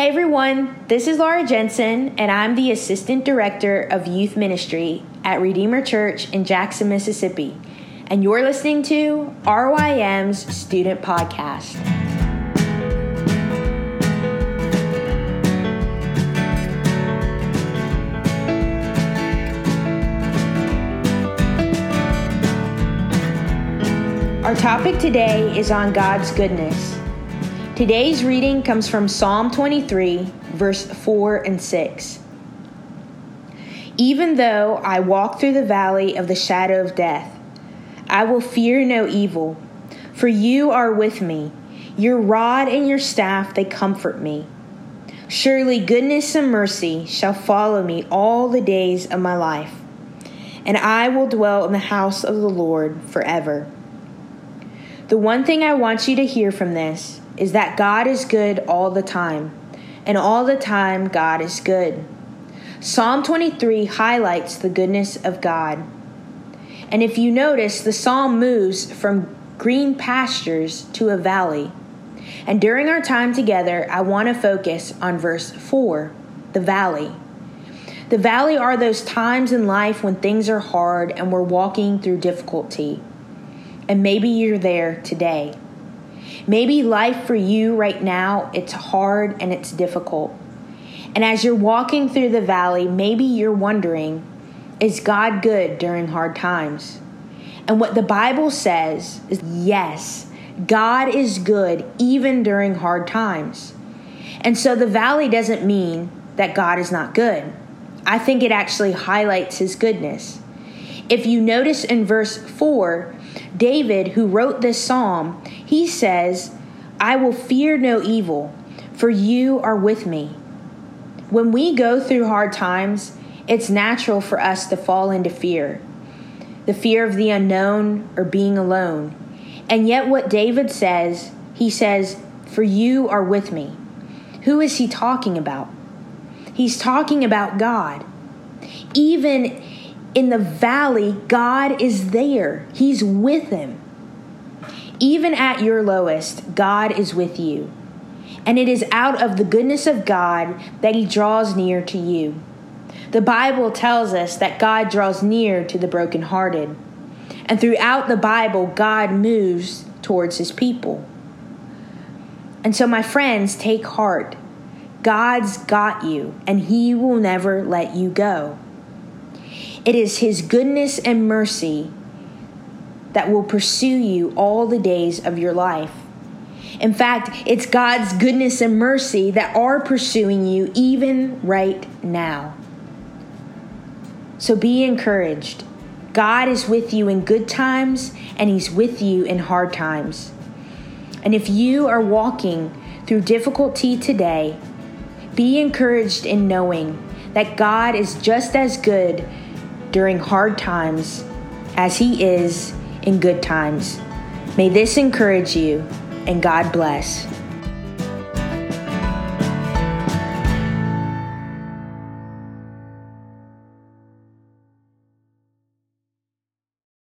Hey everyone, this is Lara Jensen, and I'm the Assistant Director of Youth Ministry at Redeemer Church in Jackson, Mississippi. And you're listening to RYM's Student Podcast. Our topic today is on God's goodness. Today's reading comes from Psalm 23, verse 4 and 6. Even though I walk through the valley of the shadow of death, I will fear no evil, for you are with me. Your rod and your staff, they comfort me. Surely goodness and mercy shall follow me all the days of my life, and I will dwell in the house of the Lord forever. The one thing I want you to hear from this is that God is good all the time, and all the time God is good. Psalm 23 highlights the goodness of God. And if you notice, the psalm moves from green pastures to a valley. And during our time together, I want to focus on verse 4, the valley. The valley are those times in life when things are hard and we're walking through difficulty and maybe you're there today. Maybe life for you right now, it's hard and it's difficult. And as you're walking through the valley, maybe you're wondering, is God good during hard times? And what the Bible says is yes, God is good even during hard times. And so the valley doesn't mean that God is not good. I think it actually highlights his goodness. If you notice in verse 4, David, who wrote this psalm, he says, I will fear no evil, for you are with me. When we go through hard times, it's natural for us to fall into fear the fear of the unknown or being alone. And yet, what David says, he says, For you are with me. Who is he talking about? He's talking about God. Even in the valley, God is there, He's with him. Even at your lowest, God is with you. And it is out of the goodness of God that He draws near to you. The Bible tells us that God draws near to the brokenhearted. And throughout the Bible, God moves towards His people. And so, my friends, take heart. God's got you, and He will never let you go. It is His goodness and mercy that will pursue you all the days of your life. In fact, it's God's goodness and mercy that are pursuing you even right now. So be encouraged. God is with you in good times, and He's with you in hard times. And if you are walking through difficulty today, be encouraged in knowing that God is just as good during hard times as He is in good times. May this encourage you, and God bless.